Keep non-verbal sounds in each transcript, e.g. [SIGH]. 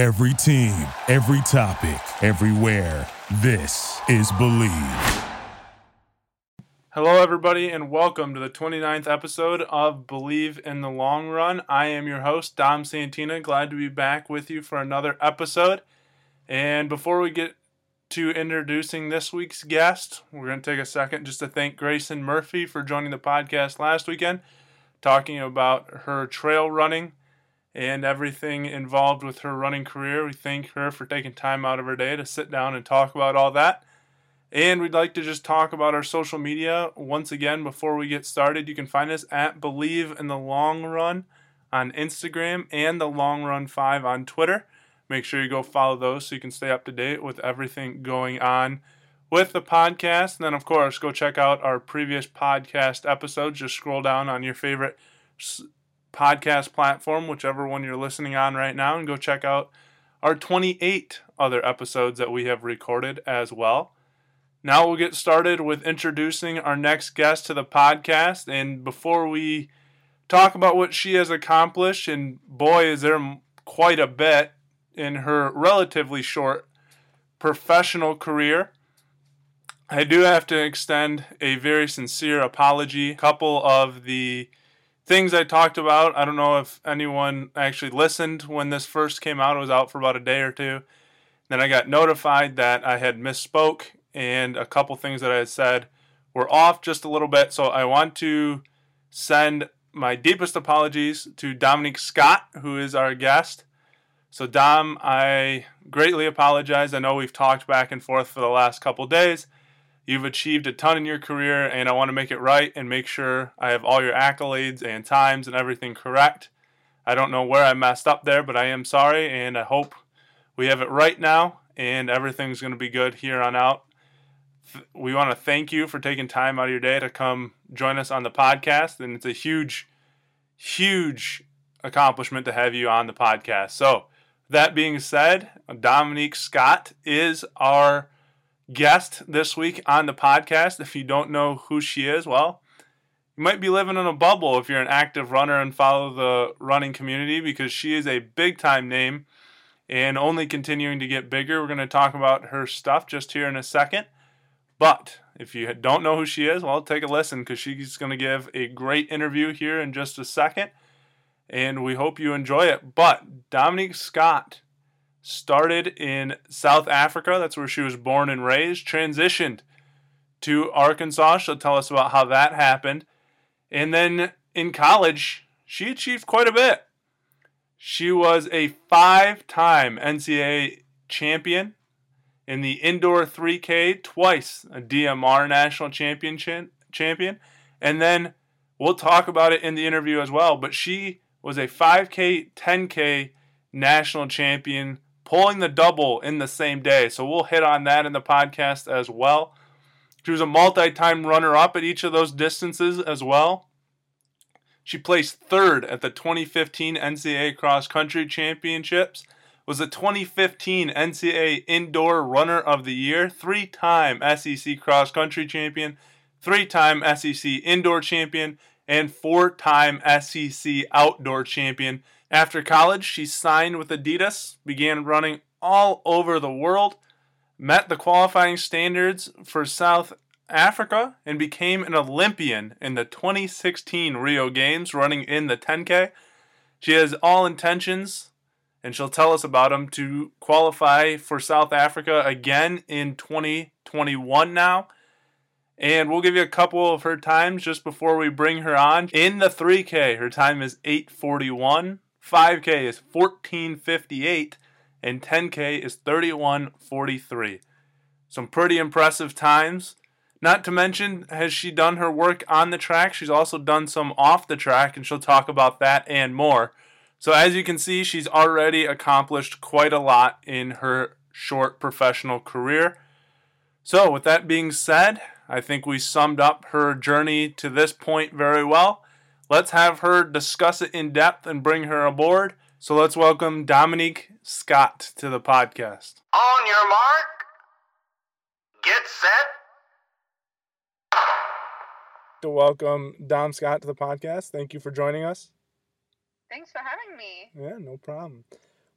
Every team, every topic, everywhere. This is Believe. Hello, everybody, and welcome to the 29th episode of Believe in the Long Run. I am your host, Dom Santina. Glad to be back with you for another episode. And before we get to introducing this week's guest, we're going to take a second just to thank Grayson Murphy for joining the podcast last weekend, talking about her trail running and everything involved with her running career. We thank her for taking time out of her day to sit down and talk about all that. And we'd like to just talk about our social media once again before we get started. You can find us at Believe in the Long Run on Instagram and the Long Run 5 on Twitter. Make sure you go follow those so you can stay up to date with everything going on with the podcast. And then, of course, go check out our previous podcast episodes. Just scroll down on your favorite podcast platform, whichever one you're listening on right now, and go check out our 28 other episodes that we have recorded as well. Now we'll get started with introducing our next guest to the podcast. And before we talk about what she has accomplished, and boy, is there quite a bit in her relatively short professional career. I do have to extend a very sincere apology. A couple of the things I talked about. I don't know if anyone actually listened when this first came out. It was out for about a day or two. Then I got notified that I had misspoke and a couple things that I had said were off just a little bit. So I want to send my deepest apologies to Dominique Scott, who is our guest. So, Dom, I greatly apologize. I know we've talked back and forth for the last couple days. You've achieved a ton in your career, and I want to make it right and make sure I have all your accolades and times and everything correct. I don't know where I messed up there, but I am sorry, and I hope we have it right now, and everything's going to be good here on out. We want to thank you for taking time out of your day to come join us on the podcast, and it's a huge, huge accomplishment to have you on the podcast. So, that being said, Dominique Scott is our guest this week on the podcast. If you don't know who she is, well, you might be living in a bubble if you're an active runner and follow the running community because she is a big time name and only continuing to get bigger. We're going to talk about her stuff just here in a second. But if you don't know who she is, well, take a listen because she's going to give a great interview here in just a second. And we hope you enjoy it. But Dominique Scott started in South Africa. That's where she was born and raised. Transitioned to Arkansas. She'll tell us about how that happened. And then in college, she achieved quite a bit. She was a five time NCAA champion in the indoor 3K, twice a DMR national championship champion. And then we'll talk about it in the interview as well. But she was a 5K, 10K national champion pulling the double in the same day. So we'll hit on that in the podcast as well. She was a multi time runner up at each of those distances as well. She placed third at the 2015 NCAA Cross Country Championships, was the 2015 NCAA Indoor Runner of the Year, three time SEC Cross Country Champion, three time SEC Indoor Champion, and four time SEC Outdoor Champion. After college, she signed with Adidas, began running all over the world, met the qualifying standards for South Africa, and became an Olympian in the 2016 Rio Games, running in the 10K. She has all intentions, and she'll tell us about them, to qualify for South Africa again in 2021 now. And we'll give you a couple of her times just before we bring her on. In the 3K, her time is 841. 5K is 1458 and 10K is 3143. Some pretty impressive times. Not to mention, has she done her work on the track? She's also done some off the track, and she'll talk about that and more. So, as you can see, she's already accomplished quite a lot in her short professional career. So, with that being said, I think we summed up her journey to this point very well. Let's have her discuss it in depth and bring her aboard. So let's welcome Dominique Scott to the podcast. On your mark, get set. To welcome Dom Scott to the podcast. Thank you for joining us. Thanks for having me. Yeah, no problem.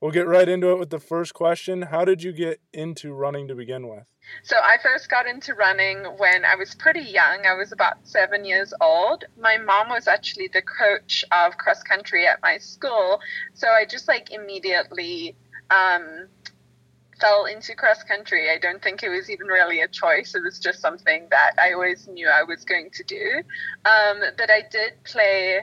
We'll get right into it with the first question. How did you get into running to begin with? So I first got into running when I was pretty young. I was about seven years old. My mom was actually the coach of cross country at my school, so I just like immediately um, fell into cross country. I don't think it was even really a choice. It was just something that I always knew I was going to do. Um, but I did play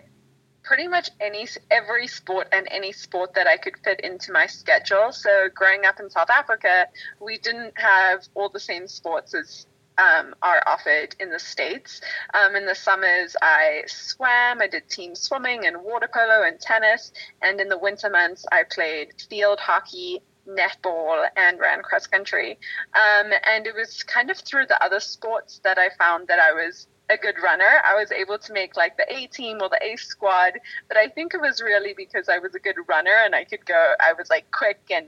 pretty much any every sport and any sport that I could fit into my schedule. So growing up in South Africa, we didn't have all the same sports as um, are offered in the states. Um, in the summers, I swam. I did team swimming and water polo and tennis. And in the winter months, I played field hockey, netball, and ran cross country. Um, and it was kind of through the other sports that I found that I was a good runner. I was able to make like the A team or the A squad, but I think it was really because I was a good runner and I could go. I was like quick and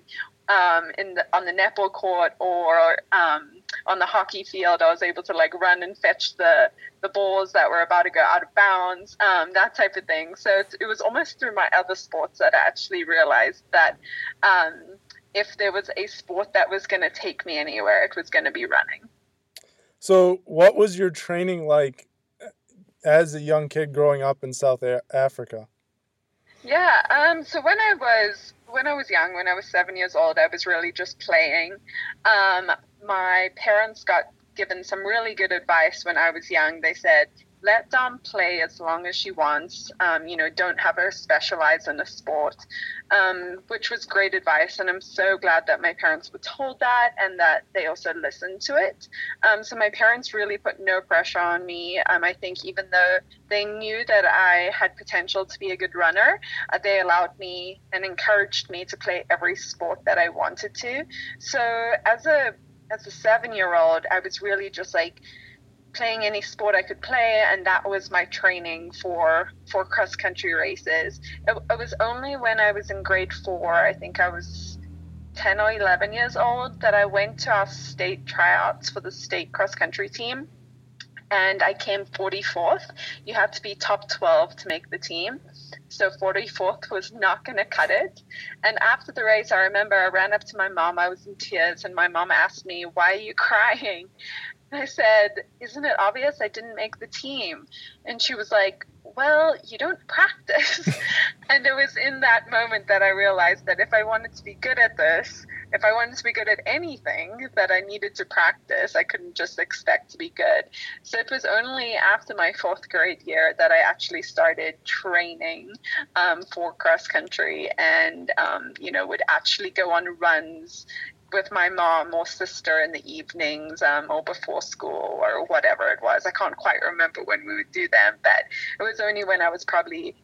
um, in the, on the netball court or um, on the hockey field, I was able to like run and fetch the the balls that were about to go out of bounds, um, that type of thing. So it, it was almost through my other sports that I actually realized that um, if there was a sport that was going to take me anywhere, it was going to be running. So, what was your training like as a young kid growing up in South Africa? Yeah, um, so when I was when I was young, when I was seven years old, I was really just playing. Um, my parents got given some really good advice when I was young. They said, let Dom play as long as she wants. Um, you know, don't have her specialize in a sport, um, which was great advice. And I'm so glad that my parents were told that and that they also listened to it. Um, so my parents really put no pressure on me. Um, I think even though they knew that I had potential to be a good runner, uh, they allowed me and encouraged me to play every sport that I wanted to. So as a as a seven year old, I was really just like playing any sport I could play, and that was my training for for cross country races. It, it, was only when I was in grade four, I think I was 10 or 11 years old, that I went to our state tryouts for the state cross country team, and I came 44th. You had to be top 12 to make the team. So 44th was not going to cut it. And after the race, I remember I ran up to my mom. I was in tears, and my mom asked me, Why are you [LAUGHS] crying? I said, Isn't it obvious I didn't make the team? And she was like, Well, you don't practice. [LAUGHS] and it was in that moment that I realized that if I wanted to be good at this, if I wanted to be good at anything, that I needed to practice. I couldn't just expect to be good. So it was only after my fourth grade year that I actually started training um, for cross country and, um, you know, would actually go on runs with my mom or sister in the evenings um, or before school or whatever it was. I can't quite remember when we would do them, but it was only when I was probably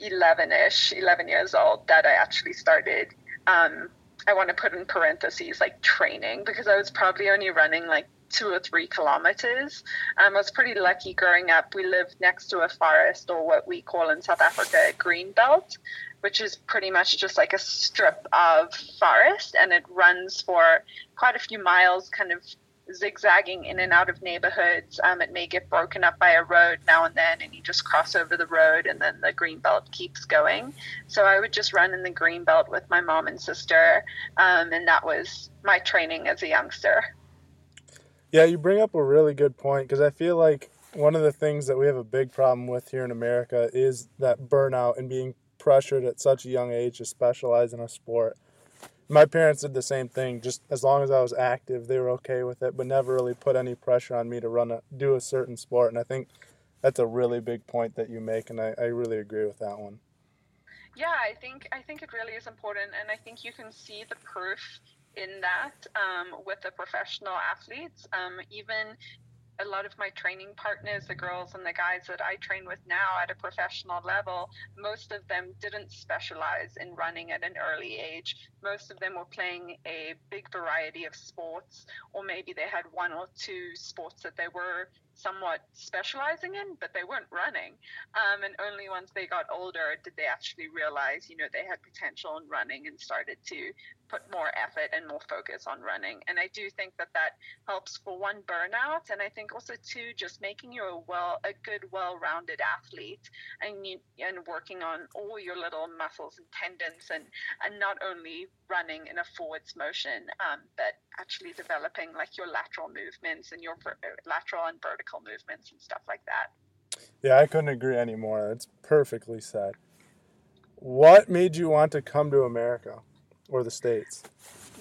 11 ish, 11 years old, that I actually started. Um, I want to put in parentheses like training because I was probably only running like two or three kilometers. Um, I was pretty lucky growing up. We lived next to a forest or what we call in South Africa a green belt which is pretty much just like a strip of forest and it runs for quite a few miles, kind of zigzagging in and out of neighborhoods. Um, it may get broken up by a road now and then, and you just cross over the road, and then the green belt keeps going. So I would just run in the green belt with my mom and sister, um, and that was my training as a youngster. Yeah, you bring up a really good point because I feel like one of the things that we have a big problem with here in America is that burnout and being pressured at such a young age to specialize in a sport. My parents did the same thing. Just as long as I was active, they were okay with it, but never really put any pressure on me to run a do a certain sport. And I think that's a really big point that you make, and I, I really agree with that one. Yeah, I think I think it really is important, and I think you can see the proof in that um, with the professional athletes. Um, even a lot of my training partners, the girls and the guys that I train with now at a professional level, most of them didn't specialize in running at an early age. Most of them were playing a big variety of sports, or maybe they had one or two sports that they were somewhat specializing in, but they weren't running. Um, and only once they got older did they actually realize, you know, they had potential in running and started to put more effort and more focus on running. And I do think that that helps for one burnout, and I think also two just making you a well, a good, well-rounded athlete, and and working on all your little muscles and tendons, and and not only running in a forwards motion, um, but actually developing like your lateral movements and your ver- lateral and vertical movements and stuff like that. Yeah, I couldn't agree anymore. It's perfectly said. What made you want to come to America? Or the states?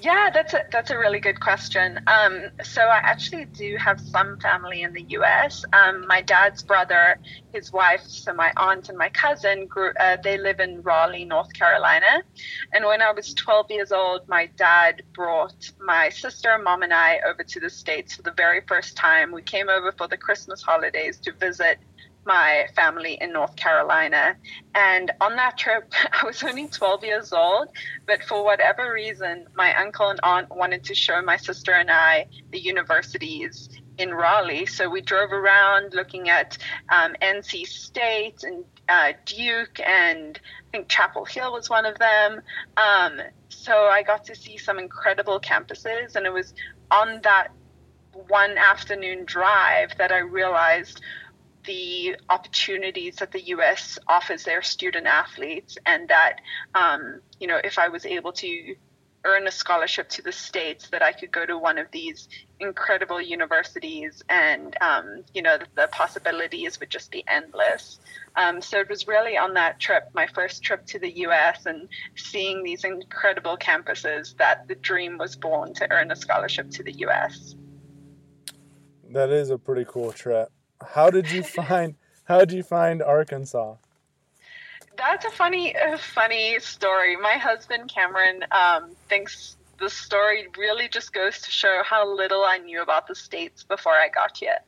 Yeah, that's a that's a really good question. Um, so I actually do have some family in the U.S. Um, my dad's brother, his wife, so my aunt and my cousin grew. Uh, they live in Raleigh, North Carolina, and when I was 12 years old, my dad brought my sister, mom, and I over to the states for the very first time. We came over for the Christmas holidays to visit my family in North Carolina. And on that trip, [LAUGHS] I was only 12 years old, but for whatever reason, my uncle and aunt wanted to show my sister and I the universities in Raleigh. So we drove around looking at um, NC State and uh, Duke, and I think Chapel Hill was one of them. Um, so I got to see some incredible campuses, and it was on that one afternoon drive that I realized the opportunities that the U.S. offers their student athletes, and that um, you know if I was able to earn a scholarship to the states, that I could go to one of these incredible universities, and um, you know the, possibilities would just be endless. Um, so it was really on that trip, my first trip to the U.S., and seeing these incredible campuses, that the dream was born to earn a scholarship to the U.S. That is a pretty cool trip. How did you find how did you find Arkansas? That's a funny funny story. My husband Cameron um, thinks the story really just goes to show how little I knew about the states before I got here.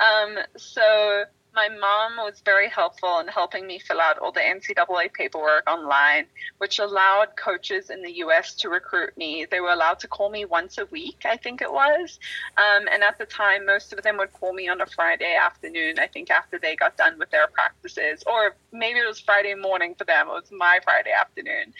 Um, so my mom was very helpful in helping me fill out all the NCAA paperwork online, which allowed coaches in the US to recruit me. They were allowed to call me once a week, I think it was. Um, and at the time, most of them would call me on a Friday afternoon, I think after they got done with their practices, or maybe it was Friday morning for them. It was my Friday afternoon.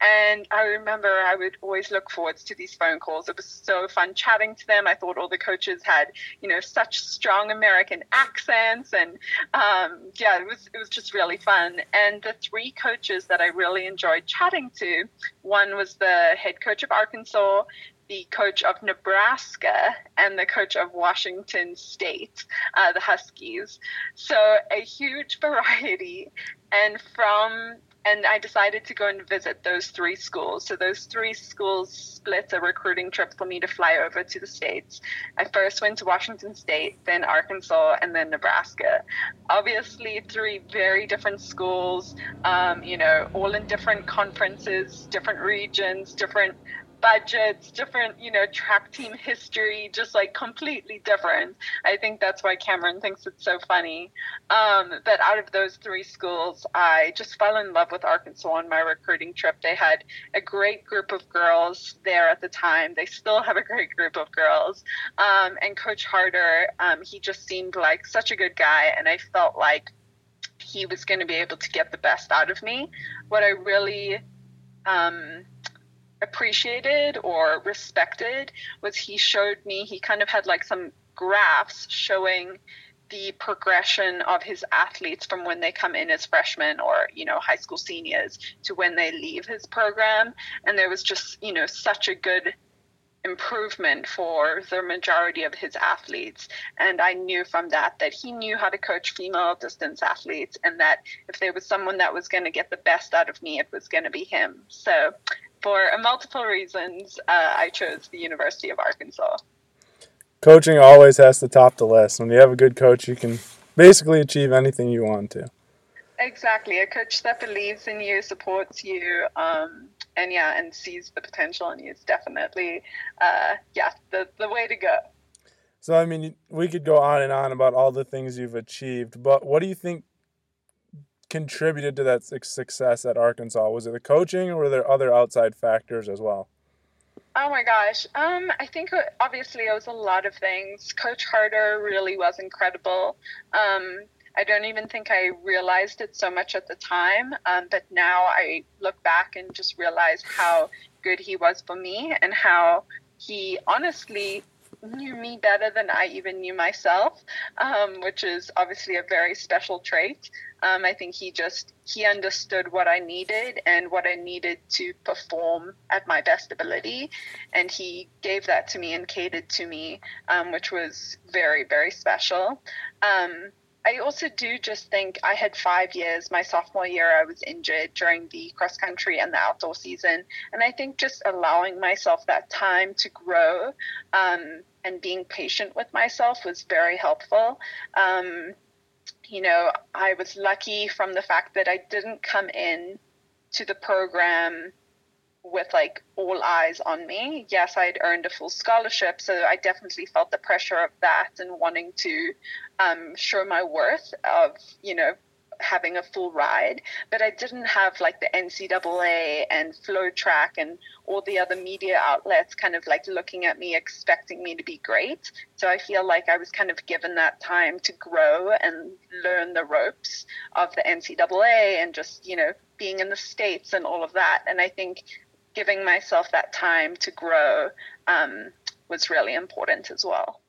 And I remember I would always look forward to these phone calls. It was so fun chatting to them. I thought all the coaches had, you know, such strong American accents and um, yeah, it was it was just really fun. And the three coaches that I really enjoyed chatting to, one was the head coach of Arkansas, the coach of Nebraska, and the coach of Washington State, uh, the Huskies. So a huge [LAUGHS] variety. And from and I decided to go and visit those three schools. So those three schools split a recruiting trip for me to fly over to the states. I first went to Washington State, then Arkansas, and then Nebraska. Obviously, three very different schools. Um, you know, all in different conferences, different regions, different budgets, different, you know, track team history, just like completely different. I think that's why Cameron thinks it's so funny. Um, but out of those three schools, I just fell in love with Arkansas on my recruiting trip. They had a great group of girls there at the time. They still have a great group of girls. Um, and Coach Harter, um, he just seemed like such a good guy. And I felt like he was going to be able to get the best out of me. What I really um, appreciated or respected. Was he showed me he kind of had like some graphs showing the progression of his athletes from when they come in as freshmen or you know high school seniors to when they leave his program. And there was just you know such a good improvement for the majority of his athletes. And i knew from that that he knew how to coach female distance athletes and that if there was someone that was going to get the best out of me it was going to be him. So for multiple reasons, uh, I chose the University of Arkansas. Coaching always has to top the list. When you have a good coach, you can basically achieve anything you want to. Exactly, a coach that believes in you, supports you, um, and yeah, and sees the potential in you is definitely, uh, yeah, the the way to go. So I mean, we could go on and on about all the things you've achieved, but what do you think contributed to that success at Arkansas? Was it the coaching or were there other outside factors as well? Oh my gosh. Um, I think obviously it was a lot of things. Coach Harter really was incredible. Um, I don't even think I realized it so much at the time, um, but now I look back and just realize how good he was for me and how he honestly knew me better than I even knew myself, um, which is obviously a very special trait. Um, I think he just he understood what I needed and what I needed to perform at my best ability, and he gave that to me and catered to me, um, which was very very special. Um, I also do just think I had five years. My sophomore year, I was injured during the cross country and the outdoor season. And I think just allowing myself that time to grow um, and being patient with myself was very helpful. Um, you know, I was lucky from the fact that I didn't come in to the program with like all eyes on me. Yes, I'd earned a full scholarship, so I definitely felt the pressure of that and wanting to um, show my worth of, you know, having a full ride, but I didn't have like the NCAA and FloTrack and all the other media outlets kind of like looking at me, expecting me to be great. So I feel like I was kind of given that time to grow and learn the ropes of the NCAA and just, you know, being in the States and all of that. And I think giving myself that time to grow um, was really important as well.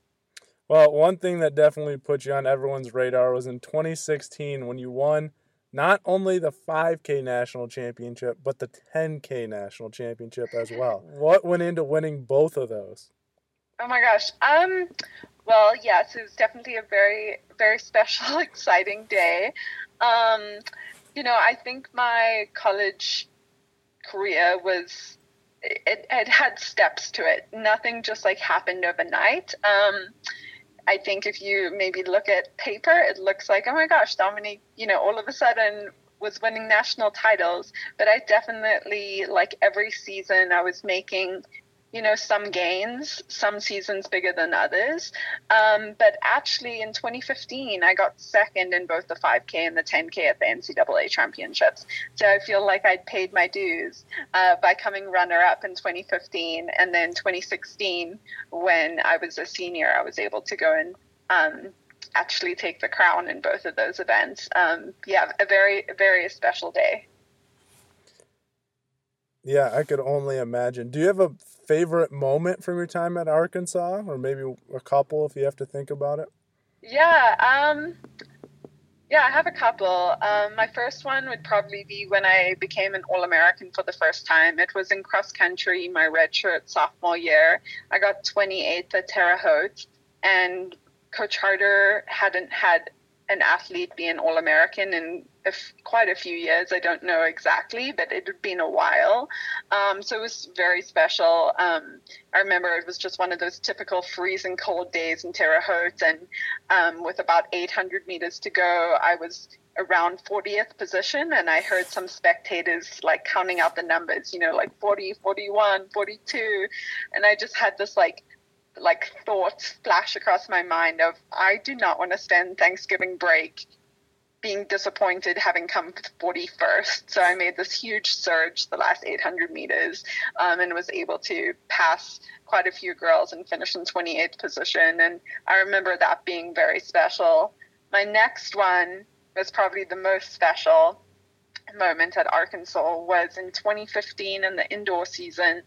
Well, one thing that definitely put you on everyone's radar was in 2016 when you won not only the 5K national championship, but the 10K national championship as well. [LAUGHS] What went into winning both of those? Oh my gosh. Um, well, yes, it was definitely a very, very [LAUGHS] special, exciting day. Um, you know, I think my college career was it, it had steps to it. Nothing just like happened overnight. Um, I think if you maybe look at paper, it looks like, oh my gosh, Dominique, you know, all of a sudden was winning national titles. But I definitely, like every season, I was making you know, some gains, some seasons bigger than others. Um, but actually, in 2015, I got second in both the 5K and the 10K at the NCAA championships. So I feel like I'd paid my dues uh, by coming runner up in 2015. And then 2016, when I was a senior, I was able to go and um, actually take the crown in both of those events. Um, yeah, a very, very special day. Yeah, I could only imagine. Do you have a favorite moment from your time at Arkansas, or maybe a couple if you have to think about it? Yeah, um, yeah, I have a couple. Um, my first one would probably be when I became an All American for the first time. It was in cross country, my redshirt sophomore year. I got 28th at Terre Haute, and Coach Harter hadn't had an athlete be an All American in quite a few years. I don't know exactly, but it had been a while. Um, so it was very special. Um, I remember it was just one of those typical freezing cold days in Terre Haute, and um, with about 800 meters to go, I was around 40th position and i heard some spectators like counting out the numbers you know like 40 41 42 and i just had this like like thoughts flash across my mind of I do not want to spend Thanksgiving break being disappointed having come 41st. So I made this huge surge the last 800 meters um, and was able to pass quite a few girls and finish in 28th position. And I remember that being very special. My next one was probably the most special moment at Arkansas was in 2015 in the indoor season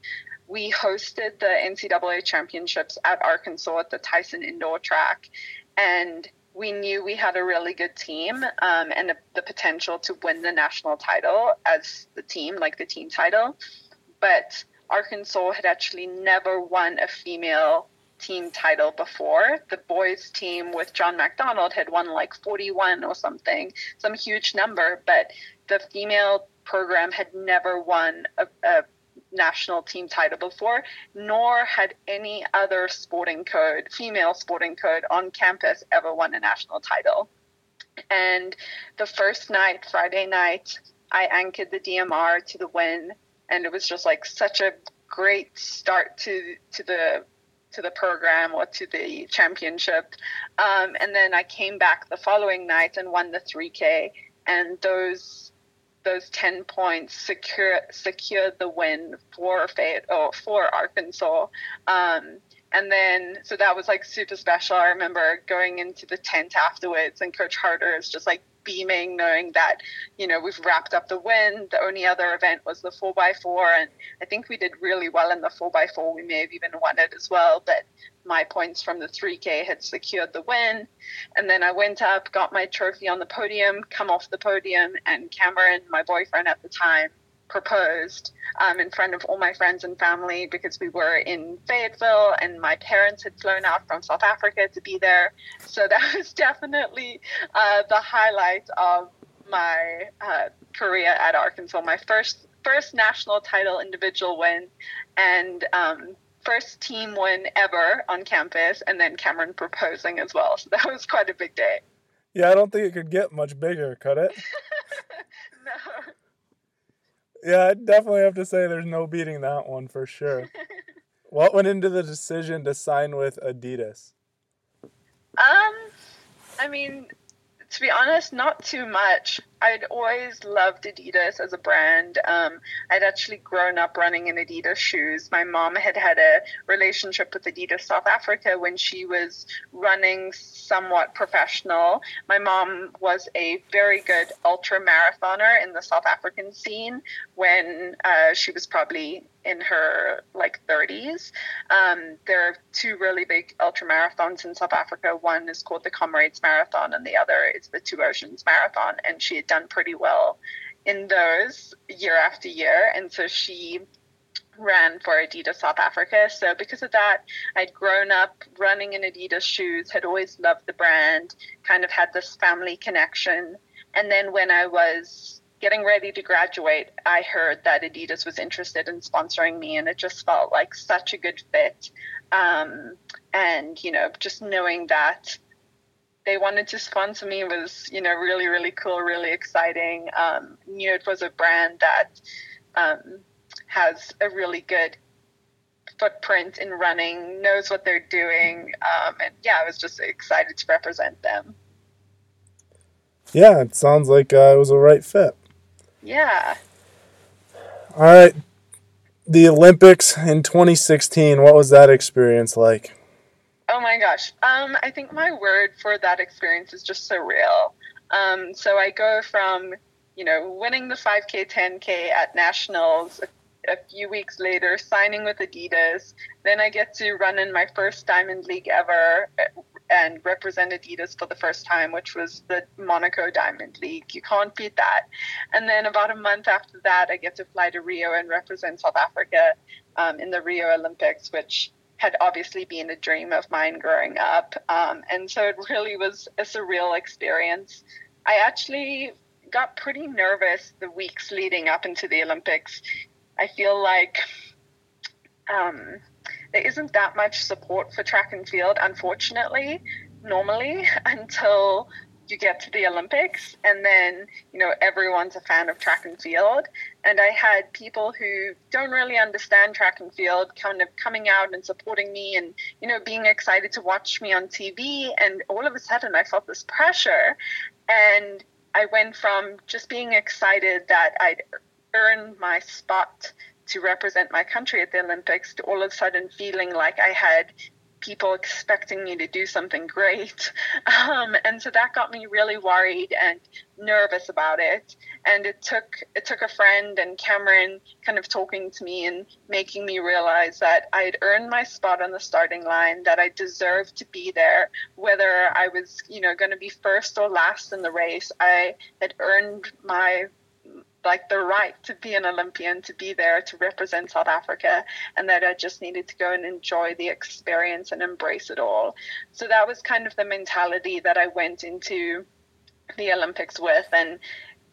we hosted the NCAA championships at Arkansas at the Tyson Indoor Track, and we knew we had a really good team um, and the potential to win the national title as the team, like the team title. But Arkansas had actually never won a female team title before. The boys' team with John McDonnell had won like 41 or something, some huge number, but the female program had never won a, a national team title before, nor had any other sporting code, female sporting code on campus ever won a national title. And the first night, Friday night, I anchored the DMR to the win, and it was just like such a great start to to the to the program or to the championship. Um, and then I came back the following night and won the 3K, and those those 10 points secure secured the win for Fayette or for Arkansas. Um, and then, so that was like super special. I remember going into the tent afterwards, and Coach Harter is just like beaming, knowing that, you know, we've wrapped up the win. The only other event was the 4x4, and I think we did really well in the 4x4. We may have even won it as well, but my points from the 3K had secured the win. And then I went up, got my trophy on the podium, come off the podium, and Cameron, my boyfriend at the time, proposed um, in front of all my friends and family because we were in Fayetteville and my parents had flown out from South Africa to be there. So that [LAUGHS] was definitely uh, the highlight of my uh, career at Arkansas. My first first national title individual win and um, first team win ever on campus, and then Cameron proposing as well. So that was quite a big day. Yeah, I don't think it could get much bigger, could it? [LAUGHS] no. Yeah, I definitely have to say there's no beating that one for sure. [LAUGHS] what went into the decision to sign with Adidas? Um, I mean, to be honest, not too much. I'd always loved Adidas as a brand. Um, I'd actually grown up running in Adidas shoes. My mom had had a relationship with Adidas South Africa when she was running somewhat professional. My mom was a very good ultra marathoner in the South African scene when uh, she was probably in her like 30s. Um, there are two really big ultra marathons in South Africa. One is called the Comrades Marathon, and the other is the Two Oceans Marathon. And she had done pretty well in those year after year. And so she ran for Adidas South Africa. So because of that, I'd grown up running in Adidas shoes, had always loved the brand, kind of had this family connection. And then when I was getting ready to graduate, I heard that Adidas was interested in sponsoring me, and it just felt like such a good fit. Um, and, you know, just knowing that they wanted to sponsor me was you know really really cool really exciting. Um, knew it was a brand that um, has a really good footprint in running knows what they're doing um, and yeah i was just excited to represent them. Yeah it sounds like uh, it was a right fit yeah all right the olympics in 2016 what was that experience like Oh my gosh. Um, I think my word for that experience is just surreal. Um, so I go from, you know, winning the 5K, 10K at nationals a, a few weeks later, signing with Adidas. Then I get to run in my first Diamond League ever and represented Adidas for the first time, which was the Monaco Diamond League. You can't beat that. And then about a month after that, I get to fly to Rio and represent South Africa um, in the Rio Olympics, which had obviously been a dream of mine growing up. Um, and so it really was a surreal experience. I actually got pretty nervous the weeks leading up into the Olympics. I feel like um, there isn't that much support for track and field, unfortunately, normally, [LAUGHS] until you get to the Olympics, and then you know everyone's a fan of track and field. And I had people who don't really understand track and field kind of coming out and supporting me, and you know being excited to watch me on TV. And all of a sudden, I felt this pressure, and I went from just being excited that I'd earned my spot to represent my country at the Olympics to all of a sudden feeling like I had people expecting me to do something great. [LAUGHS] Um, and so that got me really worried and nervous about it. And it took it took a friend and Cameron kind of talking to me and making me realize that I had earned my spot on the starting line, that I deserved to be there, whether I was, you know, going to be first or last in the race. I had earned my like the right to be an Olympian, to be there, to represent South Africa, and that I just needed to go and enjoy the experience and embrace it all. So that was kind of the mentality that I went into the Olympics with, and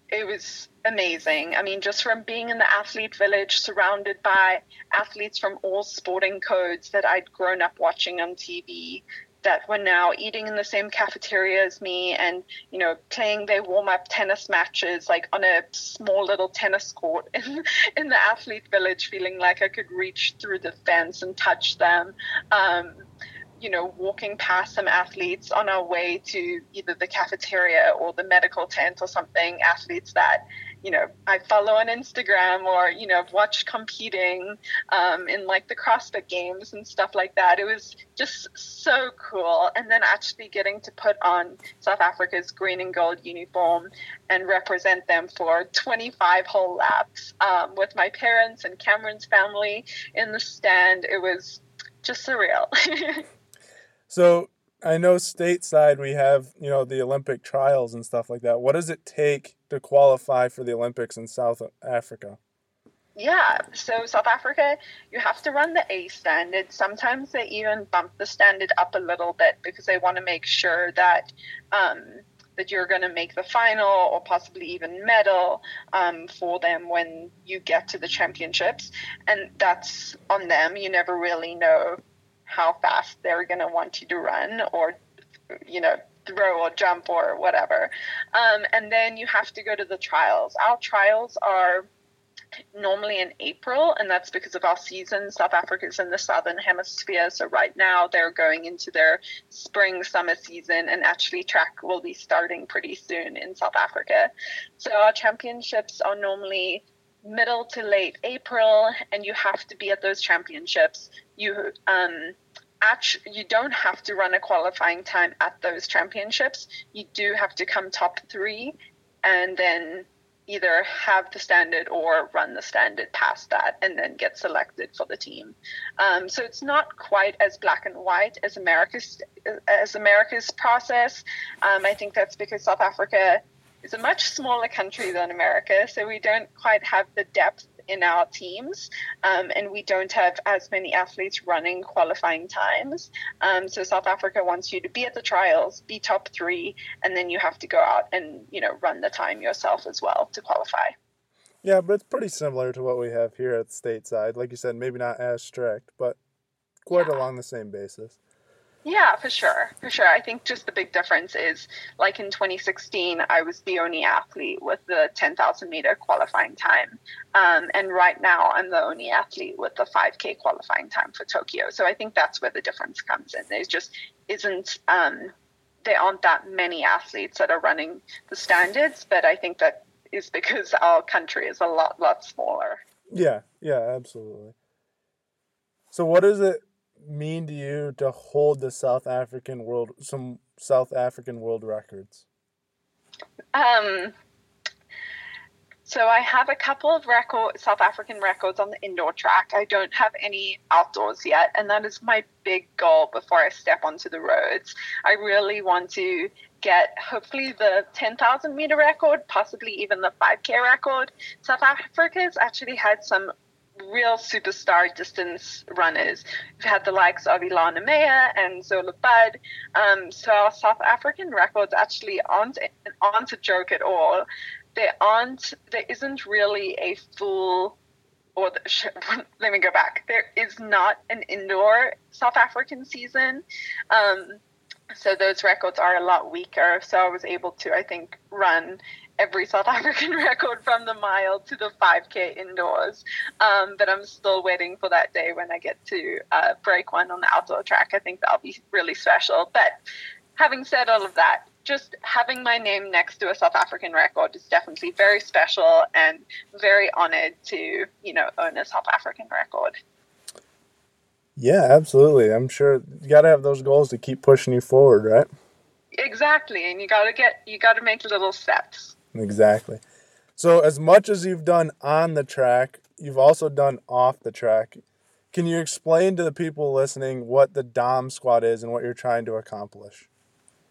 it was amazing. I mean, just from being in the athlete village, surrounded by athletes from all sporting codes that I'd grown up watching on TV, that were now eating in the same cafeteria as me and you know playing their warm-up tennis matches like on a small little tennis court [LAUGHS] in, in the athlete village feeling like i could reach through the fence and touch them. Um, you know walking past some athletes on our way to either the cafeteria or the medical tent or something athletes that you know I follow on Instagram or you know watch competing um, in like the CrossFit games and stuff like that. It was just so cool, and then actually getting to put on South Africa's green and gold uniform and represent them for 25 whole laps um, with my parents and Cameron's family in the stand. It was just surreal. [LAUGHS] so I know stateside we have, you know, the Olympic trials and stuff like that. What does it take to qualify for the Olympics in South Africa? Yeah, so South Africa, you have to run the A standard. Sometimes they even bump the standard up a little bit because they want to make sure that um, that you're going to make the final or possibly even medal um, for them when you get to the championships, and that's on them. You never really know how fast they're going to want you to run or, you know, throw or jump or whatever. Um, and then you have to go to the trials. Our trials are normally in April, and that's because of our season. South Africa is in the southern hemisphere, so right now they're going into their spring summer season, and actually track will be starting pretty soon in South Africa. So our championships are normally middle to late April, and you have to be at those championships. You um, actually you don't have to run a qualifying time at those championships. You do have to come top three, and then either have the standard or run the standard past that and then get selected for the team. Um, so it's not quite as black and white as America's as America's process. Um, I think that's because South Africa is a much smaller country than America, so we don't quite have the depth in our teams, um, and we don't have as many athletes running qualifying times. Um, so South Africa wants you to be at the trials, be top three, and then you have to go out and you know run the time yourself as well to qualify. Yeah, but it's pretty similar to what we have here at stateside. Like you said, maybe not as strict, but quite yeah. along the same basis. Yeah, for sure. For sure. I think just the big difference is like in 2016, I was the only athlete with the 10,000 meter qualifying time. Um, and right now, I'm the only athlete with the 5K qualifying time for Tokyo. So I think that's where the difference comes in. There just isn't, um, there aren't that many athletes that are running the standards, but I think that is because [LAUGHS] our country is a lot, lot smaller. Yeah, yeah, absolutely. So, what is it mean to you to hold the South African world some South African world records? Um so I have a couple of record South African records on the indoor track. I don't have any outdoors yet, and that is my big goal before I step onto the roads. I really want to get hopefully the 10,000 meter record, possibly even the 5K record. South Africa's actually had some real superstar distance runners. We've had the likes of Elana Meyer and Zola Budd. Um, so our South African records actually aren't aren't a joke at all. There aren't there isn't really a full or the, [LAUGHS] let me go back. There is not an indoor South African season. Um, so those records are a lot weaker. So I was able to, I think, run every South [LAUGHS] African record from the mile to the 5K indoors. Um, but I'm still waiting for that day when I get to uh, break one on the outdoor track. I think that'll be really special. But having said all of that, just having my name next to a South African record is definitely very special and very honored to, you know, own a South African record. Yeah, absolutely. I'm sure you got to have those goals to keep pushing you forward, right? Exactly, and you got to get you got to make little steps. Exactly. So, as much as you've done on the track, you've also done off the track. Can you explain to the people listening what the Dom Squad is and what you're trying to accomplish?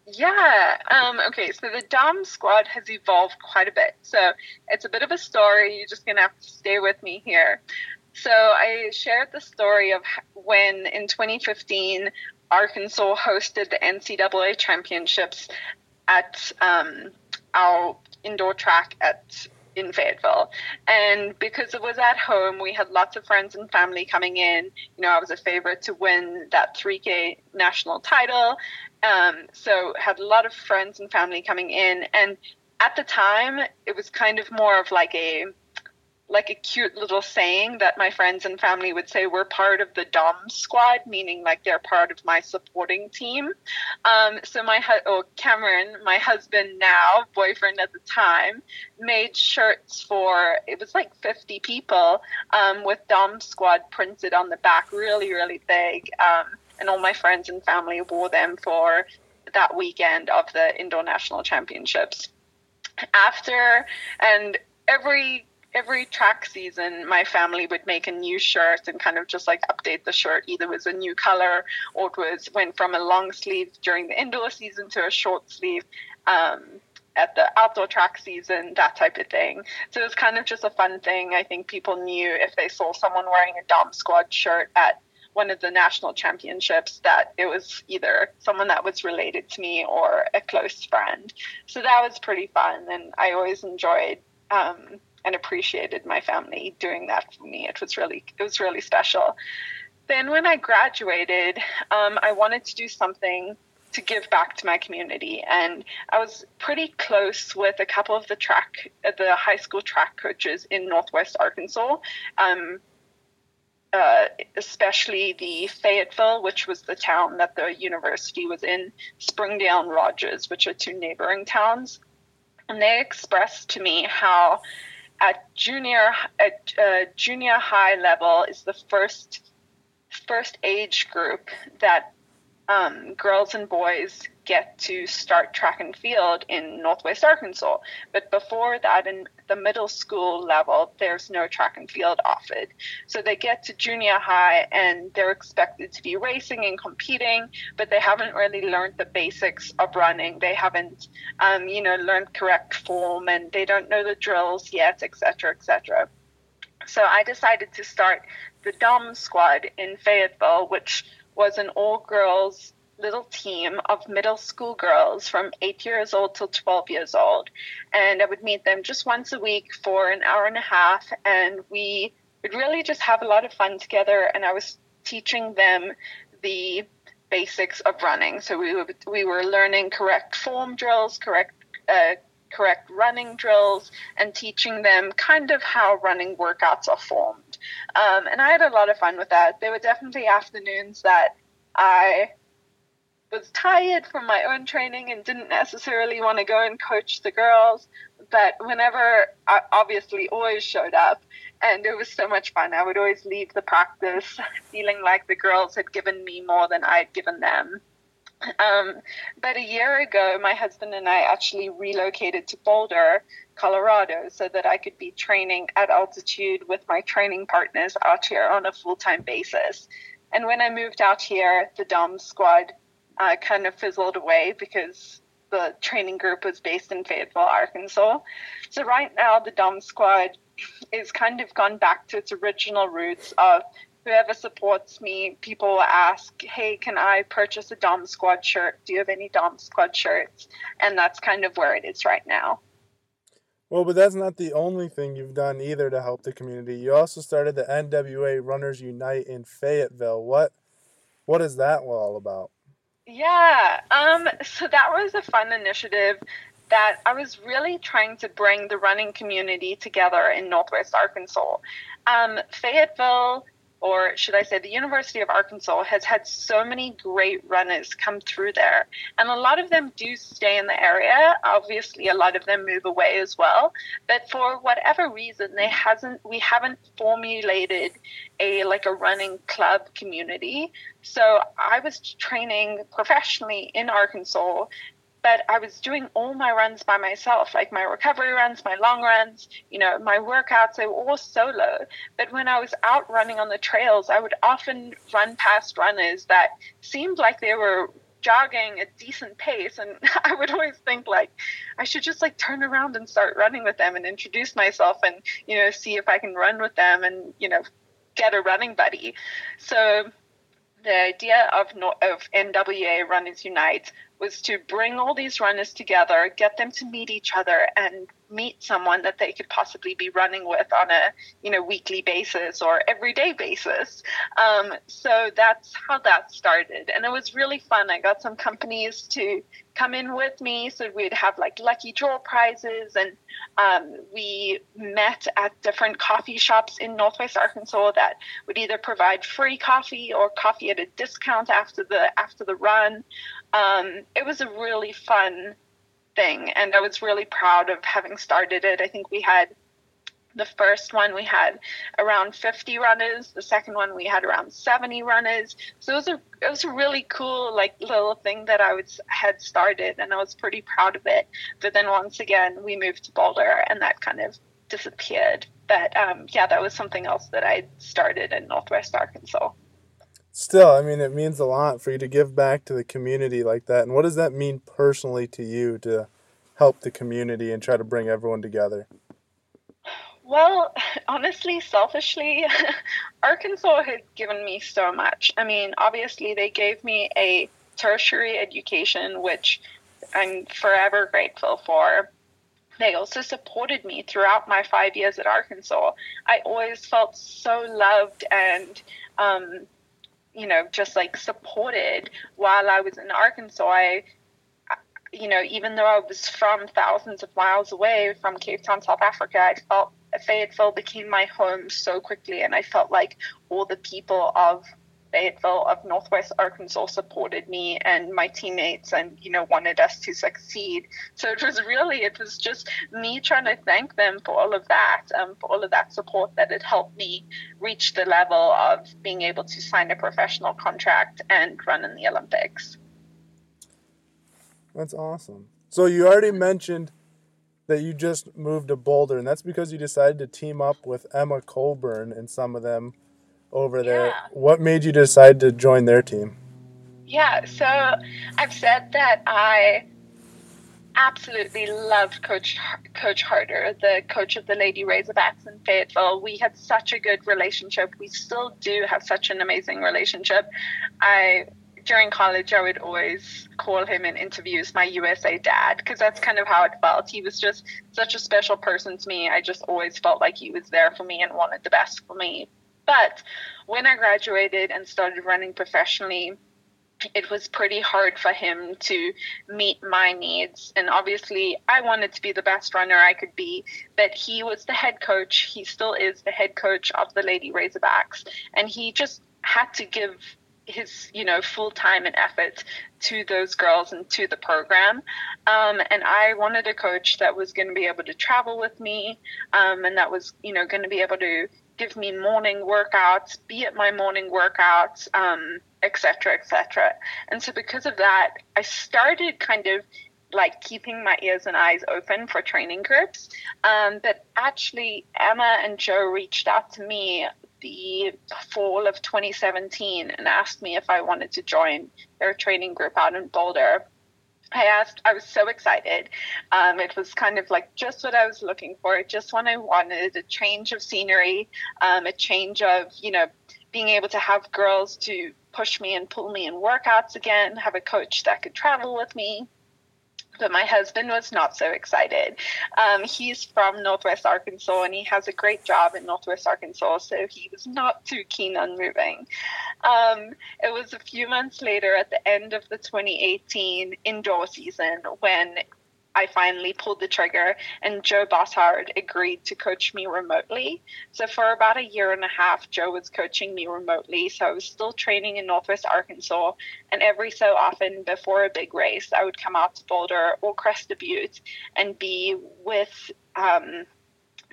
Yeah. Um, okay. So the Dom Squad has evolved quite a bit. So it's a bit of a story. You're just going to have to stay with me here. So I shared the story of when in 2015 Arkansas hosted the NCAA championships at um, our indoor track at in Fayetteville. And because it was at home, we had lots of friends and family coming in. You know, I was a favorite to win that 3K national title. Um, so had a lot of friends and family coming in. And at the time, it was kind of more of like a like a cute little saying that my friends and family would say we're part of the dom squad meaning like they're part of my supporting team. Um, so my hu- oh, cameron my husband now boyfriend at the time made shirts for it was like 50 people um, with dom squad printed on the back really really big um, and all my friends and family wore them for that weekend of the indoor national championships. After and every every track season my family would make a new shirt and kind of just like update the shirt. Either it was a new color or it was went from a long sleeve during the indoor season to a short sleeve um, at the outdoor track season that type of thing. So it was kind of just a fun thing. I think people knew if they saw someone wearing a dom squad shirt at one of the national championships that it was either someone that was related to me or a close friend. So that was pretty fun and i always enjoyed um, and appreciated my family doing that for me. It was really it was really special. Then when I graduated, um, I wanted to do something to give back to my community, and I was pretty close with a couple of the track the high school track coaches in Northwest Arkansas. Um, uh, especially the Fayetteville, which was the town that the university was in, Springdale and Rogers, which are two neighboring towns. And they expressed to me how at junior at uh, junior high level is the first first age group that um, girls and boys get to start track and field in Northwest Arkansas. But before that, in the middle school level, there's no track and field offered. So they get to junior high and they're expected to be racing and competing, but they haven't really learned the basics of running. They haven't, um, you know, learned correct form and they don't know the drills yet, etc., etc. So I decided to start the Dom squad in Fayetteville, which was an all girls little team of middle school girls from eight years old till 12 years old. And I would meet them just once a week for an hour and a half. And we would really just have a lot of fun together. And I was teaching them the basics of running. So we were, we were learning correct form drills, correct. Uh, correct running drills and teaching them kind of how running workouts are formed. Um, and I had a lot of fun with that. There were definitely afternoons that I was tired from my own training and didn't necessarily want to go and coach the girls. But whenever I obviously always showed up, and it was so much fun, I would always leave the practice feeling like the girls had given me more than I had given them. Um, but a year ago, my husband and I actually relocated to Boulder, Colorado, so that I could be training at altitude with my training partners out here on a full time basis. And when I moved out here, the DOM squad uh, kind of fizzled away because the training group was based in Fayetteville, Arkansas. So right now, the DOM squad is kind of gone back to its original roots of whoever supports me, people ask, hey, can I purchase a DOM squad shirt? Do you have any DOM squad shirts? And that's kind of where it is right now. Well, but that's not the only thing you've done either to help the community. You also started the NWA Runners Unite in Fayetteville. What what is that all about? Yeah, um, so that was a fun initiative that I was really trying to bring the running community together in Northwest Arkansas. Um, Fayetteville or should I say, the University of Arkansas has had so many great runners come through there. And a lot of them do stay in the area. Obviously, a lot of them move away as well. But for whatever reason, they hasn't we haven't formulated a like a running club community. So I was training professionally in Arkansas but I was doing all my runs by myself, like my recovery runs, my long runs, you know, my workouts, they were all solo. But when I was out running on the trails, I would often run past runners that seemed like they were jogging at decent pace and [LAUGHS] i would always think like i should just like turn around and start running with them and introduce myself and you know see if i can run with them and you know get a running buddy so the idea of, of NWA Runners Unite was to bring all these runners together, get them to meet each other, and meet someone that they could possibly be running with on a you know weekly basis or everyday basis. Um, so that's how that started, and it was really fun. I got some companies to come in with me, so we'd have like lucky draw prizes, and um, we met at different coffee shops in Northwest Arkansas that would either provide free coffee or coffee at a discount after the after the run. Um, it was a really fun thing. And I was really proud of having started it. I think we had the first one we had around 50 runners the second one we had around 70 runners so it was a it was a really cool like little thing that i was had started and i was pretty proud of it but then once again we moved to boulder and that kind of disappeared but um, yeah that was something else that i started in northwest arkansas Still, I mean, it means a lot for you to give back to the community like that. And what does that mean personally to you to help the community and try to bring everyone together? Well, [LAUGHS] honestly, selfishly, [LAUGHS] Arkansas has given me so much. I mean, obviously, they gave me a tertiary education, which I'm forever grateful for. They also supported me throughout my five years at Arkansas. I always felt so loved and um, you know, just like supported while I was in Arkansas. I, you know, even though I was from thousands of miles away from Cape Town, South Africa, I felt Fayetteville became my home so quickly, and I felt like all the people of Fayetteville of Northwest Arkansas supported me and my teammates and, you know, wanted us to succeed. So it was really, it was just me trying to thank them for all of that, um, for all of that support that had helped me reach the level of being able to sign a professional contract and run in the Olympics. That's awesome. So you already mentioned that you just moved to Boulder, and that's because you decided to team up with Emma Coburn and some of them over there. What made you decide to join their team? Yeah, so I've said that I absolutely loved Coach Coach Harter, the coach of the Lady Razorbacks in Fayetteville. We had such a good relationship. We still do have such an amazing relationship. I during college, I would always call him in interviews my USA dad because that's kind of how it felt. He was just such a special person to me. I just always felt like he was there for me and wanted the best for me. But when I graduated and started running professionally, it was pretty hard for him to meet my needs. And obviously, I wanted to be the best runner I could be, but he was the head coach. He still is the head coach of the Lady Razorbacks. And he just had to give his you know full time and effort to those girls and to the program um, and i wanted a coach that was going to be able to travel with me um, and that was you know going to be able to give me morning workouts, be at my morning workouts, um, et cetera, et cetera. And so because of that, I started kind of like keeping my ears and eyes open for training groups. Um, but actually, Emma and Joe reached out to me the fall of 2017 and asked me if I wanted to join their training group out in Boulder. I asked, I was so excited. Um, it was kind of like just what I was looking for, just what I wanted a change of scenery, um, a change of, you know, being able to have girls to push me and pull me in workouts again, have a coach that could travel with me but my husband was not so excited. Um, he's from Northwest Arkansas and he has a great job in Northwest Arkansas, so he was not too keen on moving. Um, it was a few months later at the end of the 2018 indoor season when I finally pulled the trigger, and Joe Bosshard agreed to coach me remotely. So, for about a year and a half, Joe was coaching me remotely. So, I was still training in Northwest Arkansas. And every so often, before a big race, I would come out to Boulder or Crested Butte and be with um,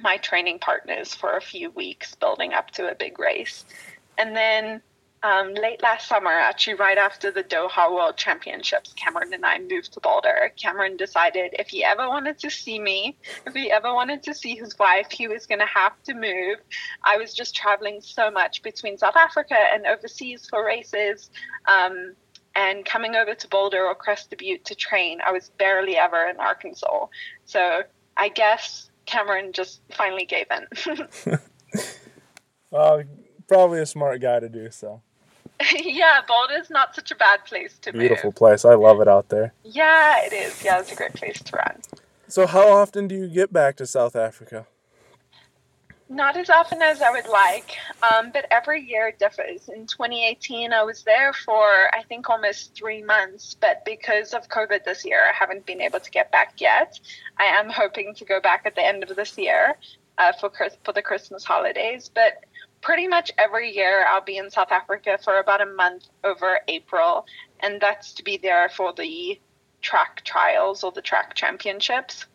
my training partners for a few weeks building up to a big race. And then um, late last summer, actually right after the Doha World Championships, Cameron and I moved to Boulder. Cameron decided if he ever wanted to see me, if he ever wanted to see his wife, he was going to have to move. I was just traveling so much between South Africa and overseas for races. Um, and coming over to Boulder or Crested Butte to train, I was barely ever in Arkansas. So I guess Cameron just finally gave in. [LAUGHS] [LAUGHS] well, probably a smart guy to do so. [LAUGHS] yeah, Boulder's not such a bad place to Beautiful move. place. I love it out there. Yeah, it is. Yeah, it's a great place to run. So how often do you get back to South Africa? Not as often as I would like, um, but every year it differs. In 2018, I was there for I think almost three months, but because of COVID this year, I haven't been able to get back yet. I am hoping to go back at the end of this year uh, for for the Christmas holidays, but pretty much every year I'll be in South Africa for about a month over April, and that's to be there for the track trials or the track championships.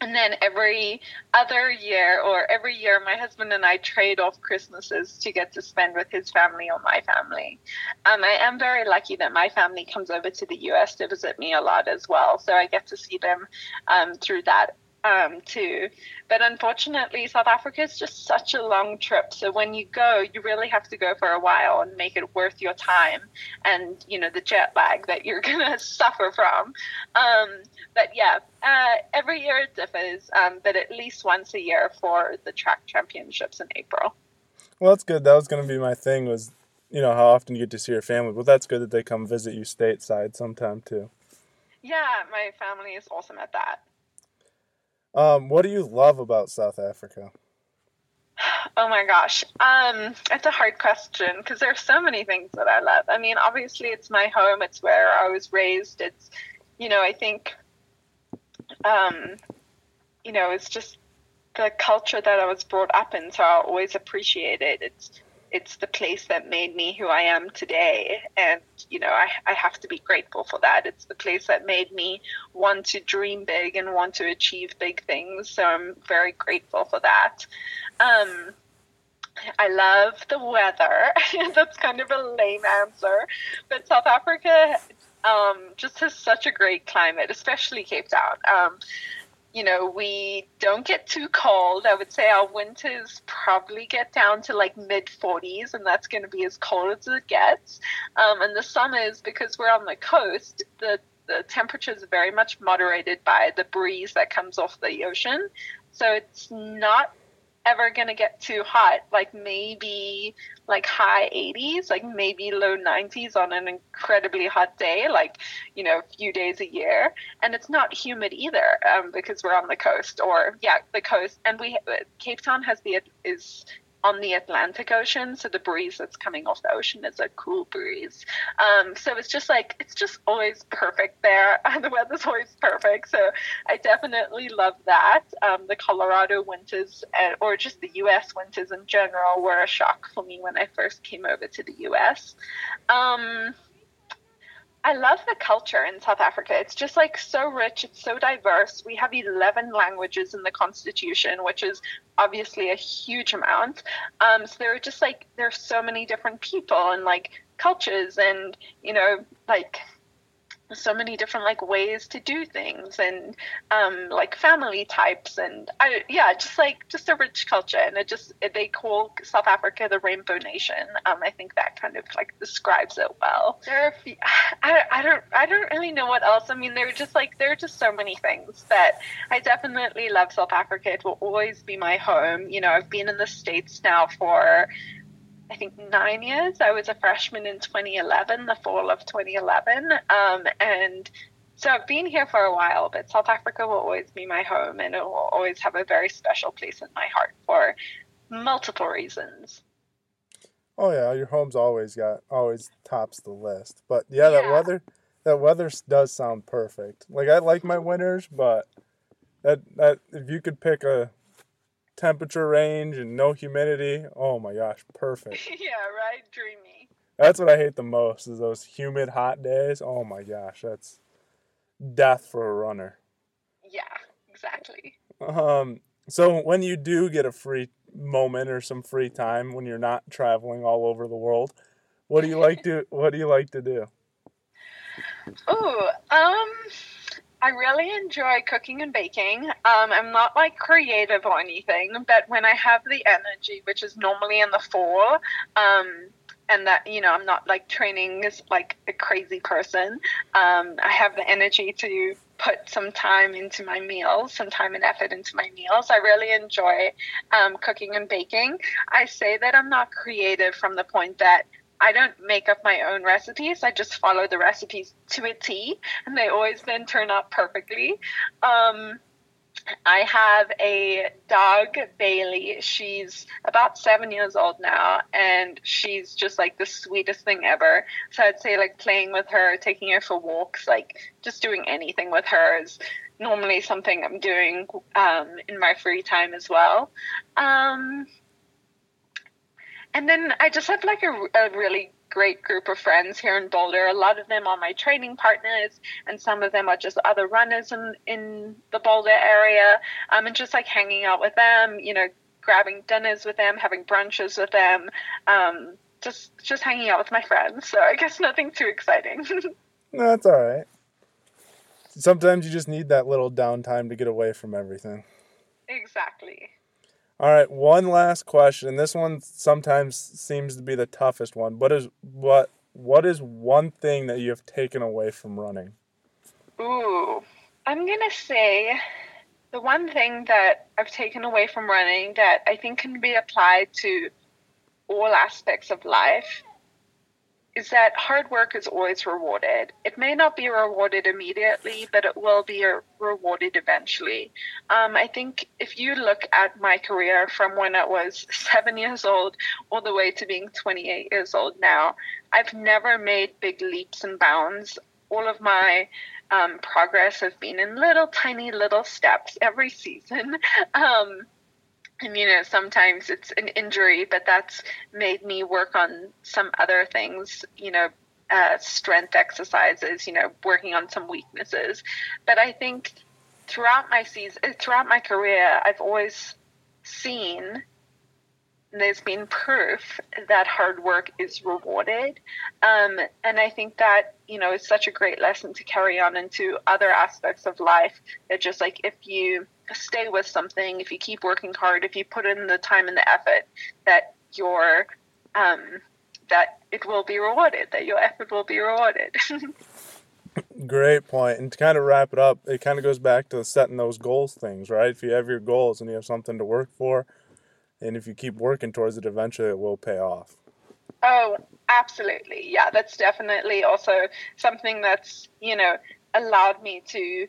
And then every other year, or every year, my husband and I trade off Christmases to get to spend with his family or my family. Um, I am very lucky that my family comes over to the US to visit me a lot as well. So I get to see them um, through that um, too. But unfortunately, South Africa is just such a long trip. So when you go, you really have to go for a while and make it worth your time and, you know, the jet lag that you're [LAUGHS] going to suffer from. Um, but yeah, uh, every year it differs, um, but at least once a year for the track championships in April. Well, that's good. That was going to be my thing was, you know, how often you get to see your family. Well, that's good that they come visit you stateside sometime too. Yeah, my family is awesome at that. Um, what do you love about South Africa? Oh my gosh. Um, it's a hard question because there's so many things that I love. I mean, obviously it's my home. It's where I was raised. It's, you know, I think, um, you know, it's just the culture that I was brought up in. So I always appreciate it. It's, it's the place that made me who I am today. And, you know, I, I have to be grateful for that. It's the place that made me want to dream big and want to achieve big things. So I'm very grateful for that. Um, I love the weather. [LAUGHS] That's kind of a lame answer. But South Africa um, just has such a great climate, especially Cape Town. Um, you know, we don't get too cold. I would say our winters probably get down to like mid 40s, and that's going to be as cold as it gets. Um, and the summers, because we're on the coast, the the temperatures are very much moderated by the breeze that comes off the ocean. So it's not ever going to get too hot like maybe like high 80s like maybe low 90s on an incredibly hot day like you know a few days a year. And it's not humid either um, because we're on the coast or yeah the coast. And we cape town has the is on the Atlantic Ocean, so the breeze that's coming off the ocean is a cool breeze. Um, so it's just like it's just always perfect there. [LAUGHS] the weather's always perfect, so I definitely love that. Um, the Colorado winters, uh, or just the U.S. winters in general, were a shock for me when I first came over to the U.S. Um, I love the culture in South Africa. It's just like so rich, it's so diverse. We have 11 languages in the constitution, which is obviously a huge amount. Um, so there are just like, there are so many different people and like cultures and, you know, like so many different like ways to do things and um, like family types and I, yeah just like just a rich culture and it just they call south africa the rainbow nation. Um, i think that kind of like describes it well. There are a few, [SIGHS] I, I don't i don't really know what else. I mean there are just like there are just so many things that i definitely love south africa. It will always be my home. You know i've been in the states now for I think nine years. I was a freshman in 2011, the fall of 2011, um, and so I've been here for a while. But South Africa will always be my home, and it will always have a very special place in my heart for multiple reasons. Oh yeah, your home's always got always tops the list. But yeah, yeah. that weather that weather does sound perfect. Like I like my winters, but that that if you could pick a temperature range and no humidity. Oh my gosh, perfect. [LAUGHS] yeah, right? Dreamy. That's what I hate the most is those humid hot days. Oh my gosh, that's death for a runner. Yeah, exactly. Um so when you do get a free moment or some free time when you're not traveling all over the world, what do you like [LAUGHS] to what do you like to do? Oh, um I really enjoy cooking and baking. Um, I'm not like creative or anything, but when I have the energy, which is normally in the fall, um, and that you know I'm not like training as like a crazy person. Um, I have the energy to put some time into my meals, some time and effort into my meals. I really enjoy um, cooking and baking. I say that I'm not creative from the point that I don't make up my own recipes. I just follow the recipes to a T, and they always then turn out perfectly. Um, I have a dog, Bailey. She's about seven years old now, and she's just like the sweetest thing ever. So I'd say, like, playing with her, taking her for walks, like, just doing anything with her is normally something I'm doing um, in my free time as well. Um, and then I just have like a, a really great group of friends here in Boulder. A lot of them are my training partners, and some of them are just other runners in, in the Boulder area. Um, and just like hanging out with them, you know, grabbing dinners with them, having brunches with them, um, just just hanging out with my friends. So I guess nothing too exciting. No, [LAUGHS] that's all right. Sometimes you just need that little downtime to get away from everything. exactly. All right, one last question. This one sometimes seems to be the toughest one. What is what what is one thing that you have taken away from running? Ooh, I'm gonna say the one thing that I've taken away from running that I think can be applied to all aspects of life is that hard work is always rewarded. It may not be rewarded immediately, but it will be rewarded eventually. Um, I think if you look at my career from when I was seven years old all the way to being 28 years old now, I've never made big leaps and bounds. All of my um, progress has been in little tiny little steps every season. [LAUGHS] Um, you know sometimes it's an injury but that's made me work on some other things you know uh, strength exercises you know working on some weaknesses. But i think throughout my season throughout my career i've always seen there's been proof that hard work is rewarded. Um, and i think that you know is such a great lesson to carry on into other aspects of life that just like if you stay with something, if you keep working hard, if you put in the time and the effort, that your um, that it will be rewarded, that your effort will be rewarded. [LAUGHS] Great point. And to kind of wrap it up, it kind of goes back to setting those goals things, right? If you have your goals and you have something to work for, and if you keep working towards it, eventually it will pay off. Oh, absolutely. Yeah, that's definitely also something that's, you know, allowed me to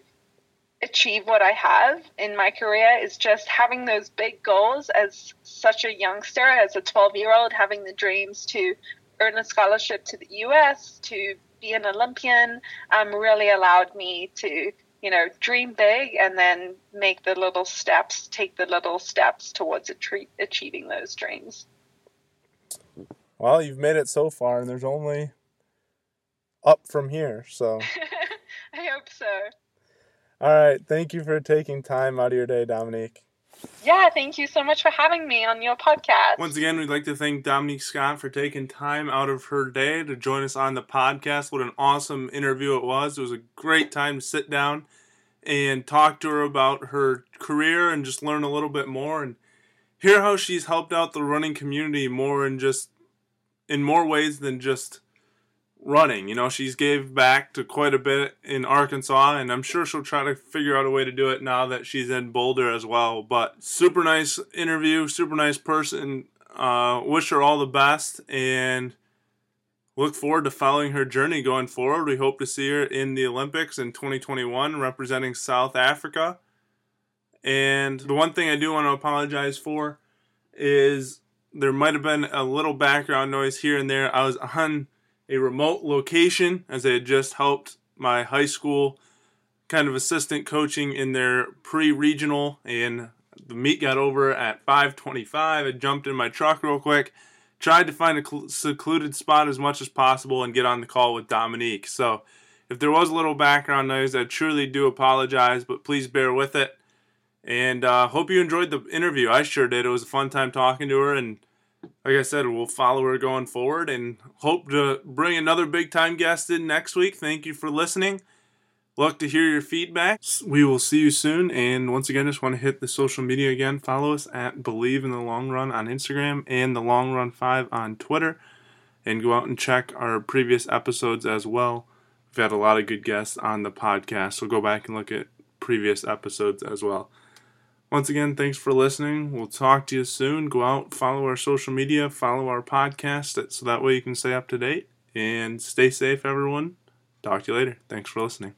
achieve what I have in my career is just having those big goals as such a youngster, as a 12 year old, having the dreams to earn a scholarship to the US, to be an Olympian, um, really allowed me to, you know, dream big and then make the little steps, take the little steps towards achieving those dreams. Well, you've made it so far, and there's only up from here, so. [LAUGHS] I hope so. All right. Thank you for taking time out of your day, Dominique. Yeah, thank you so much for having me on your podcast. Once again, we'd like to thank Dominique Scott for taking time out of her day to join us on the podcast. What an awesome interview it was. It was a great time to sit down and talk to her about her career and just learn a little bit more and hear how she's helped out the running community more in just in more ways than just running. You know, she's gave back to quite a bit in Arkansas, and I'm sure she'll try to figure out a way to do it now that she's in Boulder as well. But super nice interview, super nice person. Uh, wish her all the best, and look forward to following her journey going forward. We hope to see her in the Olympics in 2021 representing South Africa. And the one thing I do want to apologize for is there might have been a little background noise here and there. I was on a remote location as I had just helped my high school kind of assistant coaching in their pre-regional and the meet got over at 525 i jumped in my truck real quick tried to find a secluded spot as much as possible and get on the call with dominique. So if there was a little background noise i truly do apologize but please bear with it. And uh, hope you enjoyed the interview. I sure did. It was a fun time talking to her and like I said, we'll follow her going forward and hope to bring another big time guest in next week. Thank you for listening. Look to hear your feedback. We will see you soon. And once again, just want to hit the social media again. Follow us at Bleav in the Long Run on Instagram and the Long Run 5 on Twitter. And go out and check our previous episodes as well. We've had a lot of good guests on the podcast, so go back and look at previous episodes as well. Once again, thanks for listening. We'll talk to you soon. Go out, follow our social media, follow our podcast, so that way you can stay up to date. And stay safe, everyone. Talk to you later. Thanks for listening.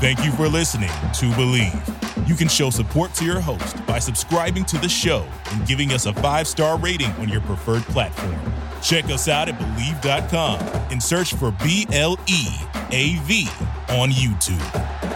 Thank you for listening to Bleav. You can show support to your host by subscribing to the show and giving us a five star rating on your preferred platform. Check us out at Bleav.com and search for B L E A V on YouTube.